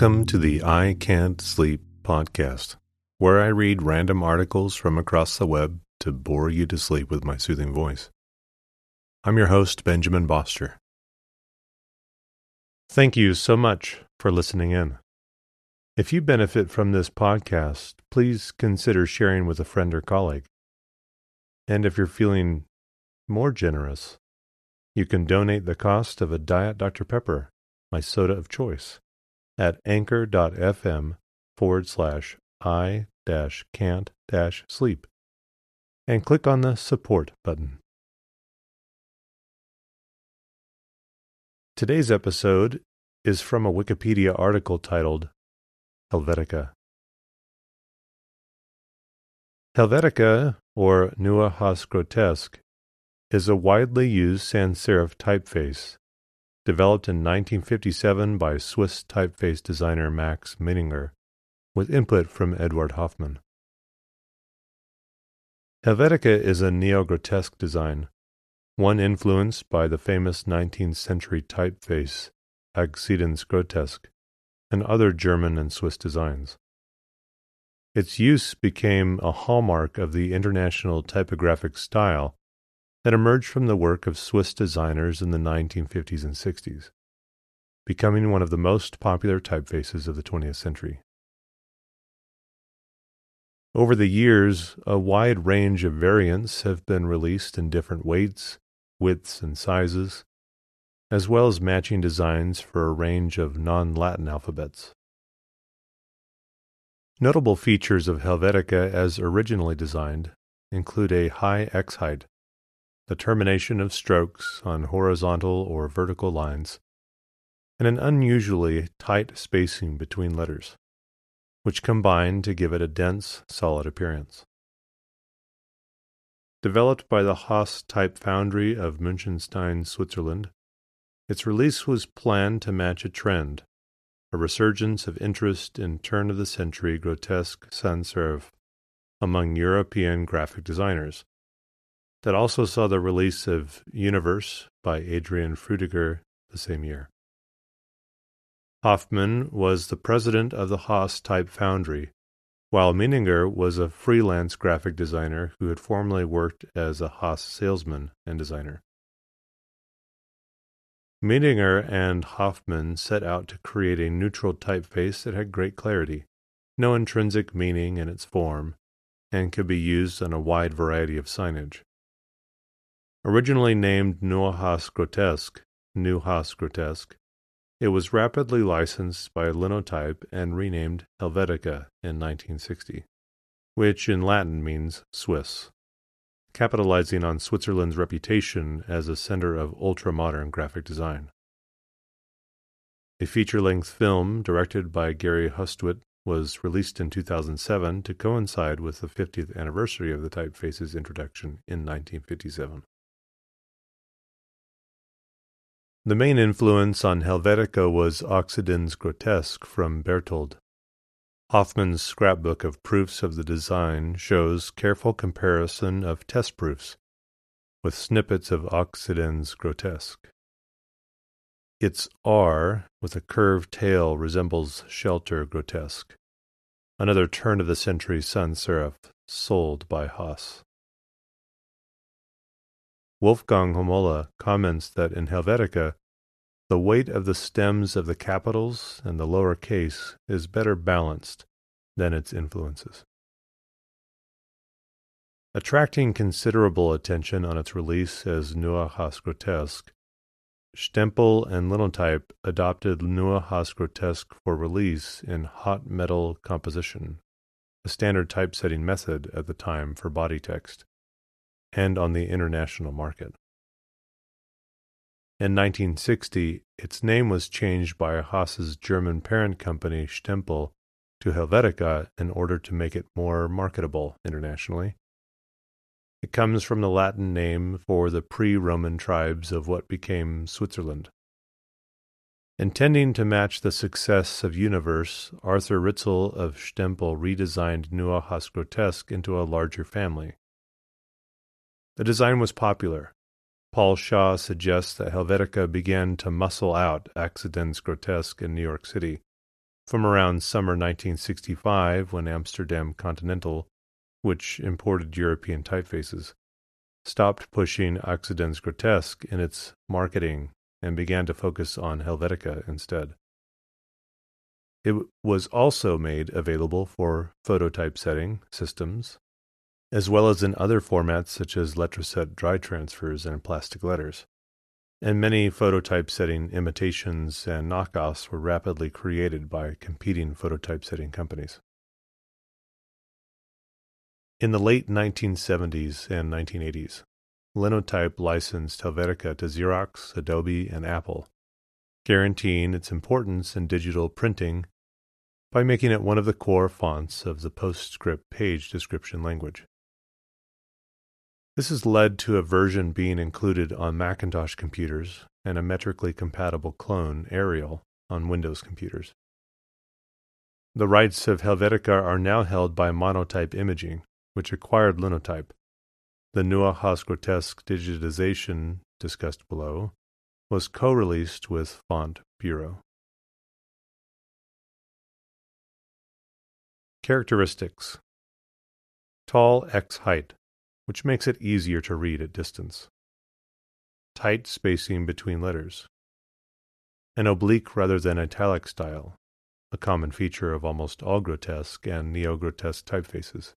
Welcome to the I Can't Sleep podcast, where I read random articles from across the web to bore you to sleep with my soothing voice. I'm your host, Benjamin Boster. Thank you so much for listening in. If you benefit from this podcast, please consider sharing with a friend or colleague. And if you're feeling more generous, you can donate the cost of a Diet Dr. Pepper, my soda of choice, at anchor.fm forward slash I dash can't dash sleep and click on the support button. Today's episode is from a Wikipedia article titled Helvetica. Helvetica, or Neue Haas Grotesque, is a widely used sans serif typeface developed in 1957 by Swiss typeface designer Max Miedinger with input from Eduard Hoffmann. Helvetica is a neo-grotesque design, one influenced by the famous 19th century typeface Akzidenz Grotesque and other German and Swiss designs. Its use became a hallmark of the international typographic style that emerged from the work of Swiss designers in the 1950s and 60s, becoming one of the most popular typefaces of the 20th century. Over the years, a wide range of variants have been released in different weights, widths, and sizes, as well as matching designs for a range of non Latin alphabets. Notable features of Helvetica as originally designed include a high X height, the termination of strokes on horizontal or vertical lines, and an unusually tight spacing between letters, which combine to give it a dense, solid appearance. Developed by the Haas Type Foundry of Münchenstein, Switzerland, its release was planned to match a trend, a resurgence of interest in turn of the century grotesque sans serif among European graphic designers, that also saw the release of Univers by Adrian Frutiger the same year. Hoffmann was the president of the Haas Type Foundry, while Miedinger was a freelance graphic designer who had formerly worked as a Haas salesman and designer. Miedinger and Hoffmann set out to create a neutral typeface that had great clarity, no intrinsic meaning in its form, and could be used on a wide variety of signage. Originally named Neue Haas Grotesque, Neue Haas Grotesque, it was rapidly licensed by Linotype and renamed Helvetica in 1960, which in Latin means Swiss capitalizing on Switzerland's reputation as a center of ultra modern graphic design. A feature length film directed by Gary Hustwit was released in 2007 to coincide with the 50th anniversary of the typeface's introduction in 1957. The main influence on Helvetica was Akzidenz Grotesque from Berthold, Hoffman's scrapbook of proofs of the design shows careful comparison of test proofs with snippets of Akzidenz grotesque. Its R with a curved tail resembles Schelter grotesque, another turn of the century sans serif sold by Haas. Wolfgang Homola comments that in Helvetica the weight of the stems of the capitals and the lower case is better balanced than its influences. Attracting considerable attention on its release as Neue Haas Grotesque, Stempel and Linotype adopted Neue Haas Grotesque for release in hot metal composition, a standard typesetting method at the time for body text, and on the international market. In 1960, its name was changed by Haas's German parent company Stempel to Helvetica in order to make it more marketable internationally. It comes from the Latin name for the pre Roman tribes of what became Switzerland. Intending to match the success of Univers, Arthur Ritzel of Stempel redesigned Neue Haas Grotesque into a larger family. The design was popular, Paul Shaw suggests that Helvetica began to muscle out Akzidenz Grotesque in New York City, From around summer 1965, when Amsterdam Continental, which imported European typefaces, stopped pushing Akzidenz grotesque in its marketing and began to focus on Helvetica instead. It was also made available for phototypesetting systems, as well as in other formats such as Letraset dry transfers and plastic letters. And many phototypesetting imitations and knockoffs were rapidly created by competing phototypesetting companies. In the late 1970s and 1980s, Linotype licensed Helvetica to Xerox, Adobe, and Apple, guaranteeing its importance in digital printing by making it one of the core fonts of the PostScript page description language. This has led to a version being included on Macintosh computers and a metrically compatible clone, Arial, on Windows computers. The rights of Helvetica are now held by Monotype Imaging, which acquired Linotype. The Neue Haas Grotesque digitization discussed below was co-released with Font Bureau. Characteristics Tall X height, which makes it easier to read at distance. Tight spacing between letters. An oblique rather than italic style, a common feature of almost all grotesque and neo-grotesque typefaces.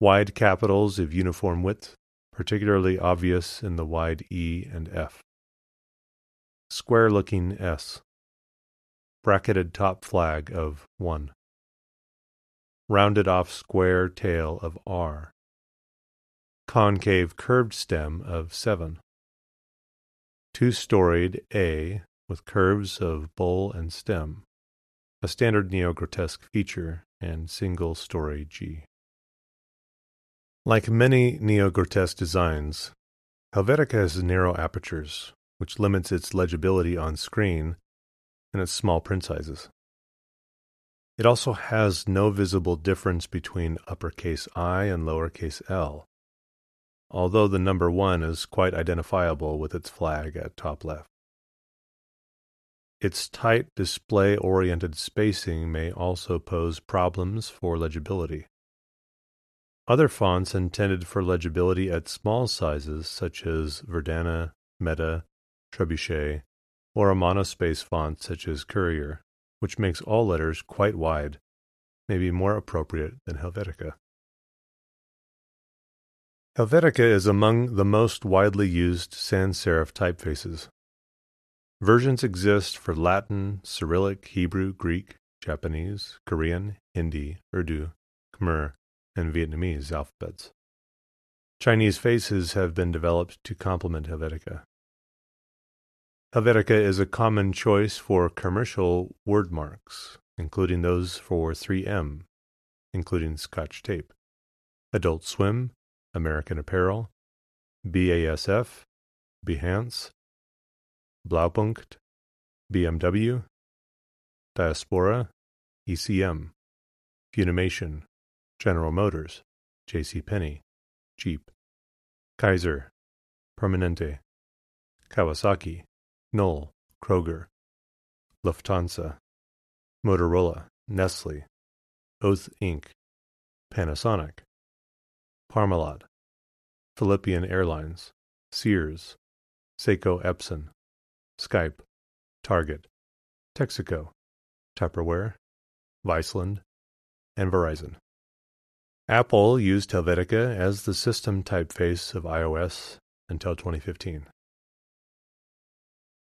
Wide capitals of uniform width, particularly obvious in the wide E and F. Square-looking S. Bracketed top flag of 1 rounded off square tail of R. Concave curved stem of 7. Two storied A with curves of bowl and stem, a standard neo-grotesque feature, and single story G. Like many neo-grotesque designs, Helvetica has narrow apertures, which limits its legibility on screen and its small print sizes. It also has no visible difference between uppercase I and lowercase l, although the number 1 is quite identifiable with its flag at top left. Its tight display-oriented spacing may also pose problems for legibility. Other fonts intended for legibility at small sizes, such as Verdana, Meta, Trebuchet, or a monospace font such as Courier, which makes all letters quite wide, may be more appropriate than Helvetica. Helvetica is among the most widely used sans serif typefaces. Versions exist for Latin, Cyrillic, Hebrew, Greek, Japanese, Korean, Hindi, Urdu, Khmer, and Vietnamese alphabets. Chinese faces have been developed to complement Helvetica. Helvetica is a common choice for commercial word marks, including those for 3M, including Scotch tape, Adult Swim, American Apparel, BASF, Behance, Blaupunkt, BMW, Diaspora, ECM, Funimation, General Motors, J.C. Penney, Jeep, Kaiser, Permanente, Kawasaki, Knoll, Kroger, Lufthansa, Motorola, Nestle, Oath Inc., Panasonic, Parmalat, Philippine Airlines, Sears, Seiko Epson, Skype, Target, Texaco, Tupperware, Viceland, and Verizon. Apple used Helvetica as the system typeface of iOS until 2015.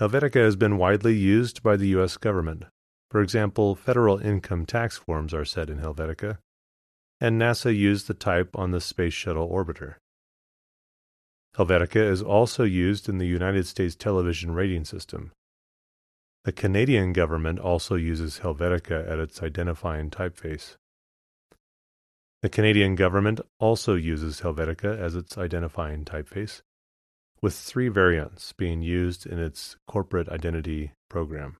Helvetica has been widely used by the U.S. government. For example, federal income tax forms are set in Helvetica, and NASA used the type on the Space Shuttle orbiter. Helvetica is also used in the United States television rating system. The Canadian government also uses Helvetica at its identifying typeface. The Canadian government also uses Helvetica as its identifying typeface, with three variants being used in its corporate identity program,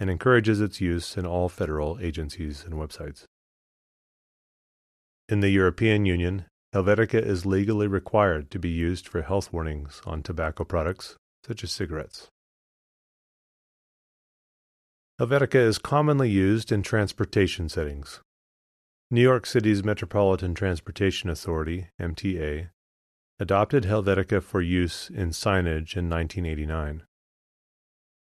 and encourages its use in all federal agencies and websites. In the European Union, Helvetica is legally required to be used for health warnings on tobacco products, such as cigarettes. Helvetica is commonly used in transportation settings. New York City's Metropolitan Transportation Authority, MTA, adopted Helvetica for use in signage in 1989.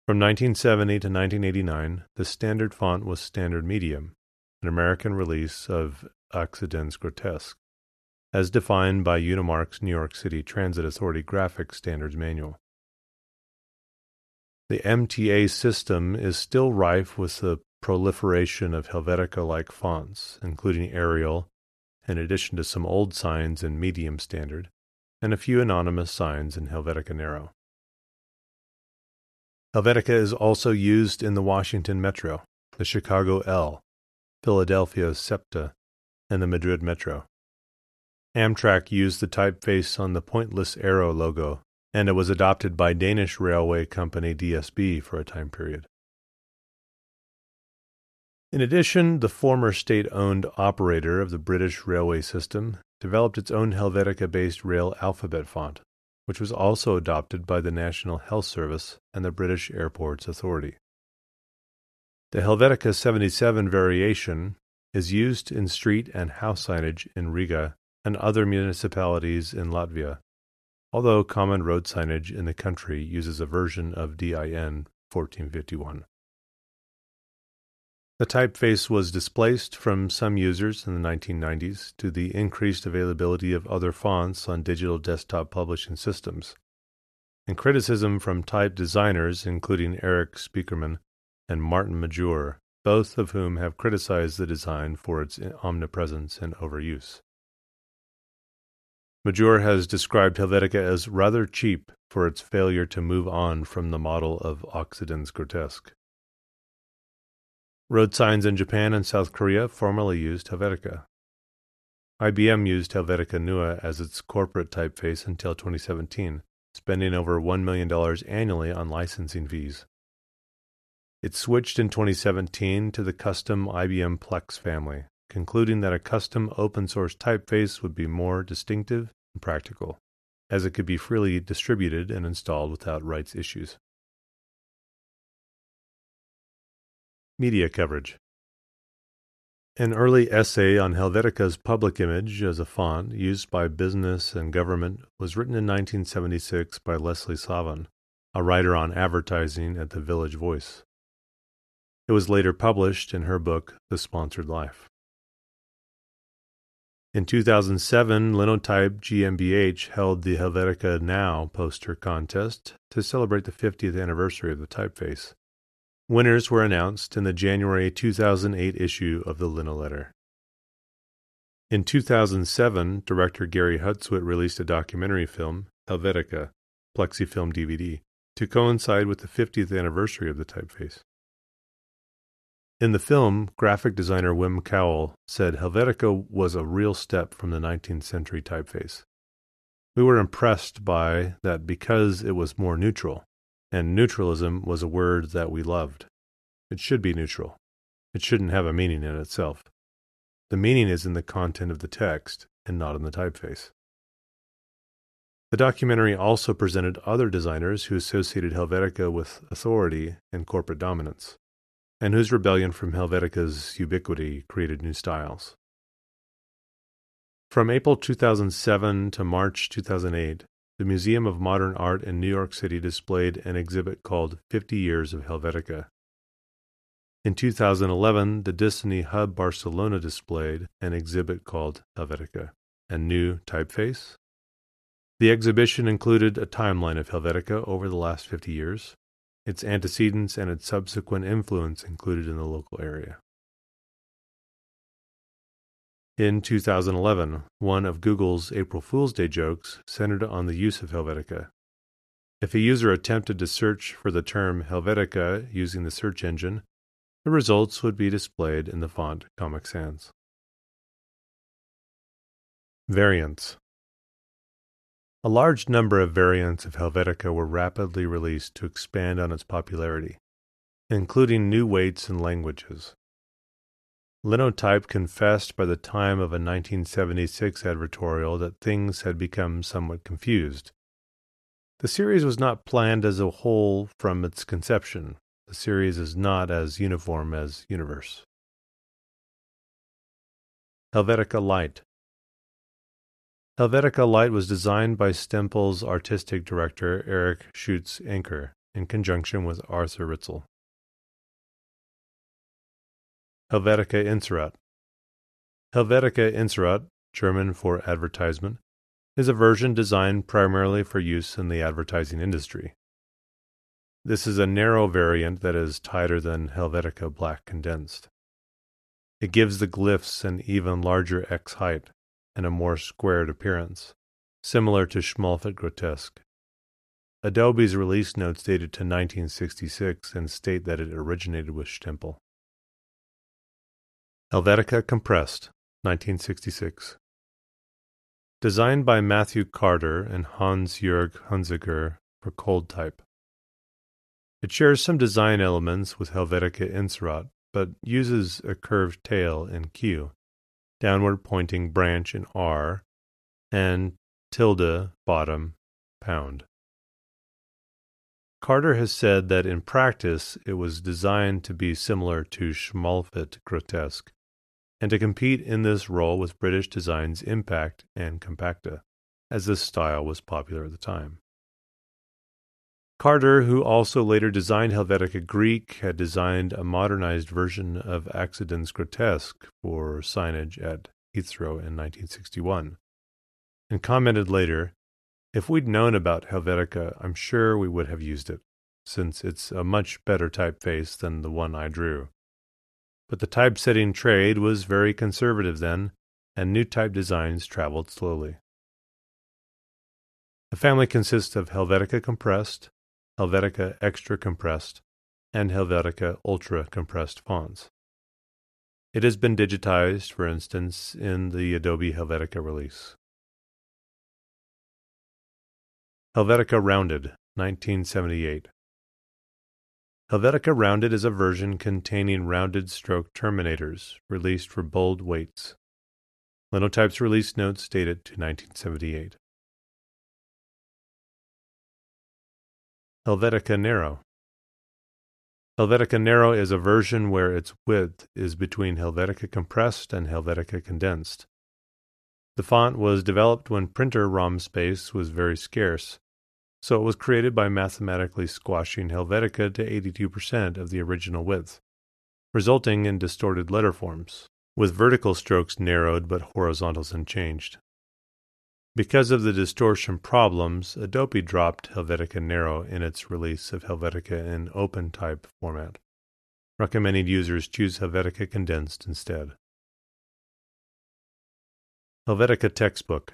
From 1970 to 1989, the standard font was Standard Medium, an American release of Akzidenz Grotesque, as defined by Unimark's New York City Transit Authority Graphic Standards Manual. The MTA system is still rife with the proliferation of Helvetica like fonts, including Arial, in addition to some old signs in medium standard, and a few anonymous signs in Helvetica Narrow. Helvetica is also used in the Washington Metro, the Chicago L, Philadelphia SEPTA, and the Madrid Metro. Amtrak used the typeface on the pointless arrow logo, and it was adopted by Danish railway company DSB for a time period. In addition, the former state owned operator of the British railway system developed its own Helvetica based Rail alphabet font, which was also adopted by the National Health Service and the British Airports Authority. The Helvetica 77 variation is used in street and house signage in Riga and other municipalities in Latvia, although common road signage in the country uses a version of DIN 1451. The typeface was displaced from some users in the 1990s to the increased availability of other fonts on digital desktop publishing systems, and criticism from type designers including Erik Spiekermann and Martin Majoor, both of whom have criticized the design for its eh, omnipresence and overuse. Majoor has described Helvetica as rather cheap for its failure to move on from the model of Akzidenz grotesque. Road signs in Japan and South Korea formerly used Helvetica. IBM used Helvetica Neue as its corporate typeface until 2017, spending over $1 million annually on licensing fees. It switched in 2017 to the custom IBM Plex family, concluding that a custom open source typeface would be more distinctive and practical, as it could be freely distributed and installed without rights issues. Media coverage. An early essay on Helvetica's public image as a font used by business and government was written in 1976 by Leslie Savan, a writer on advertising at the Village Voice. It was later published in her book, The Sponsored Life. In 2007, Linotype GmbH held the Helvetica Now poster contest to celebrate the 50th anniversary of the typeface. Winners were announced in the January 2008 issue of the Letter. In 2007, director Gary Hustwit released a documentary film, Helvetica, Plexifilm DVD, to coincide with the 50th anniversary of the typeface. In the film, graphic designer Wim Crouwel said Helvetica was a real step from the 19th century typeface. We were impressed by that because it was more neutral, and neutralism was a word that we loved. It should be neutral. It shouldn't have a meaning in itself. The meaning is in the content of the text and not in the typeface. The documentary also presented other designers who associated Helvetica with authority and corporate dominance, and whose rebellion from Helvetica's ubiquity created new styles. From April 2007 to March 2008, the Museum of Modern Art in New York City displayed an exhibit called 50 Years of Helvetica. In 2011, the Disseny Hub Barcelona displayed an exhibit called Helvetica, a new typeface. The exhibition included a timeline of Helvetica over the last 50 years, its antecedents and its subsequent influence included in the local area. In 2011, one of Google's April Fool's Day jokes centered on the use of Helvetica. If a user attempted to search for the term Helvetica using the search engine, the results would be displayed in the font Comic Sans. Variants A large number of variants of Helvetica were rapidly released to expand on its popularity, including new weights and languages. Linotype confessed by the time of a 1976 advertorial that things had become somewhat confused. The series was not planned as a whole from its conception. the series is not as uniform as Univers. Helvetica Light Helvetica Light was designed by Stempel's artistic director Erich Schulz-Anker in conjunction with Arthur Ritzel. Helvetica Inserat Helvetica Inserat, German for advertisement, is a version designed primarily for use in the advertising industry. This is a narrow variant that is tighter than Helvetica Black Condensed. It gives the glyphs an even larger X height and a more squared appearance, similar to Schmalfette Grotesque. Adobe's release notes dated to 1966 and state that it originated with Stempel. Helvetica Compressed, 1966. Designed by Matthew Carter and Hans-Jörg Hunziker for cold type. It shares some design elements with Helvetica Inserat, but uses a curved tail in Q, downward pointing branch in R, and tilde bottom pound. Carter has said that in practice it was designed to be similar to Schmalfette Grotesque, and to compete in this role with British designs Impact and Compacta, as this style was popular at the time. Carter, who also later designed Helvetica Greek, had designed a modernized version of Akzidenz Grotesque for signage at Heathrow in 1961, and commented later, If we'd known about Helvetica, I'm sure we would have used it, since it's a much better typeface than the one I drew. But the typesetting trade was very conservative then, and new type designs traveled slowly. The family consists of Helvetica Compressed, Helvetica Extra Compressed, and Helvetica Ultra Compressed fonts. It has been digitized, for instance, in the Adobe Helvetica release. Helvetica Rounded, 1978. Helvetica Rounded is a version containing rounded stroke terminators, released for bold weights. Linotype's release notes date it to 1978. Helvetica Narrow Helvetica Narrow is a version where its width is between Helvetica Compressed and Helvetica Condensed. The font was developed when printer ROM space was very scarce, so it was created by mathematically squashing Helvetica to 82% of the original width, resulting in distorted letter forms, with vertical strokes narrowed but horizontals unchanged. Because of the distortion problems, Adobe dropped Helvetica Narrow in its release of Helvetica in open type format, recommending users choose Helvetica Condensed instead. Helvetica Textbook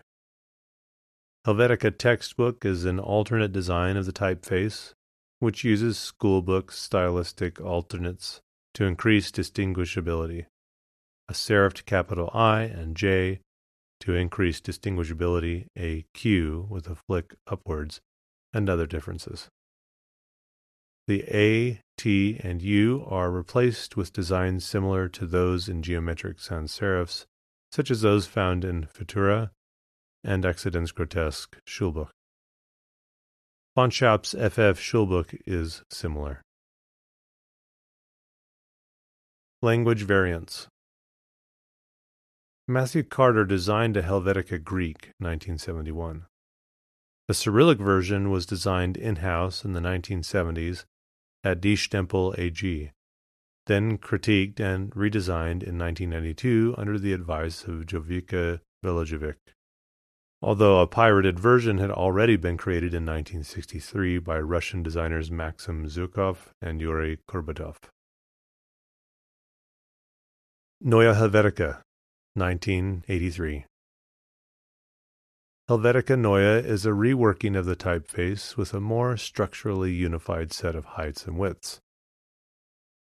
Helvetica Textbook is an alternate design of the typeface, which uses schoolbook stylistic alternates to increase distinguishability. A serifed capital I and J to increase distinguishability, a Q with a flick upwards, and other differences. The A, T, and U are replaced with designs similar to those in geometric sans serifs, such as those found in Futura and Akzidenz Grotesque Schulbuch. Fontshop's FF Schulbuch is similar. Language variants Matthew Carter designed a Helvetica Greek 1971. The Cyrillic version was designed in-house in the 1970s at Die Stempel AG, then critiqued and redesigned in 1992 under the advice of Jovica Veljović although a pirated version had already been created in 1963 by Russian designers Maxim Zhukov and Yuri Kurbatov. Neue Helvetica, 1983. Helvetica Neue is a reworking of the typeface with a more structurally unified set of heights and widths.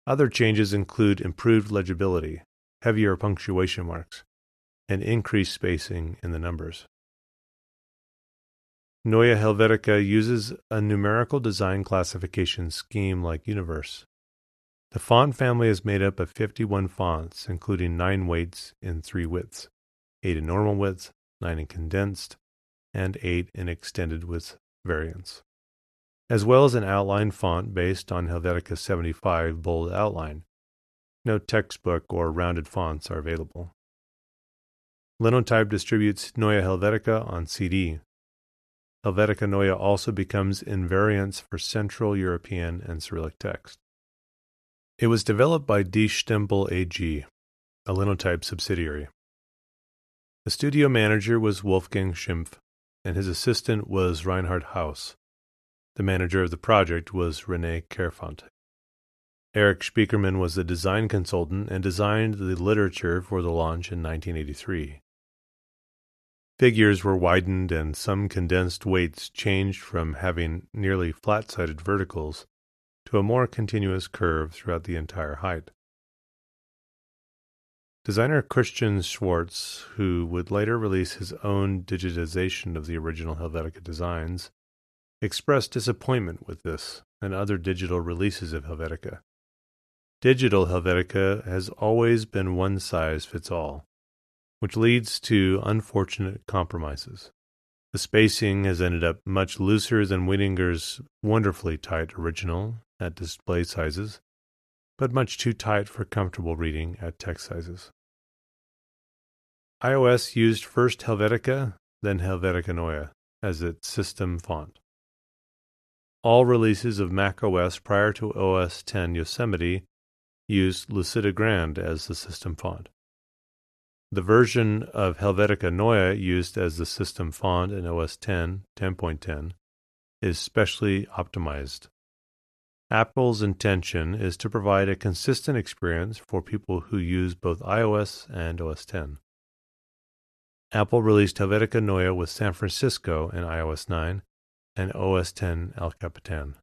Other changes include improved legibility, heavier punctuation marks, and increased spacing in the numbers. Neue Helvetica uses a numerical design classification scheme like Univers. The font family is made up of 51 fonts, including 9 weights in 3 widths 8 in normal width, 9 in condensed, and 8 in extended width variants. as well as an outline font based on Helvetica 75 bold outline. No textbook or rounded fonts are available. Linotype distributes Neue Helvetica on CD. Helvetica Neue also becomes invariants for Central European and Cyrillic text. It was developed by Die Stempel AG, a Linotype subsidiary. The studio manager was Wolfgang Schimpf, and his assistant was Reinhard Haus. The manager of the project was Rene Kerfant. Erik Spiekermann was the design consultant and designed the literature for the launch in 1983. Figures were widened and some condensed weights changed from having nearly flat-sided verticals to a more continuous curve throughout the entire height. Designer Christian Schwartz, who would later release his own digitization of the original Helvetica designs, expressed disappointment with this and other digital releases of Helvetica. Digital Helvetica has always been one size fits all which leads to unfortunate compromises. The spacing has ended up much looser than Miedinger's wonderfully tight original at display sizes, but much too tight for comfortable reading at text sizes. iOS used first Helvetica, then Helvetica Neue as its system font. All releases of Mac OS prior to OS 10 Yosemite used Lucida Grande as the system font. The version of Helvetica Neue used as the system font in OS 10, 10.10, is specially optimized. Apple's intention is to provide a consistent experience for people who use both iOS and OS 10. Apple released Helvetica Neue with San Francisco in iOS 9 and OS 10 El Capitan.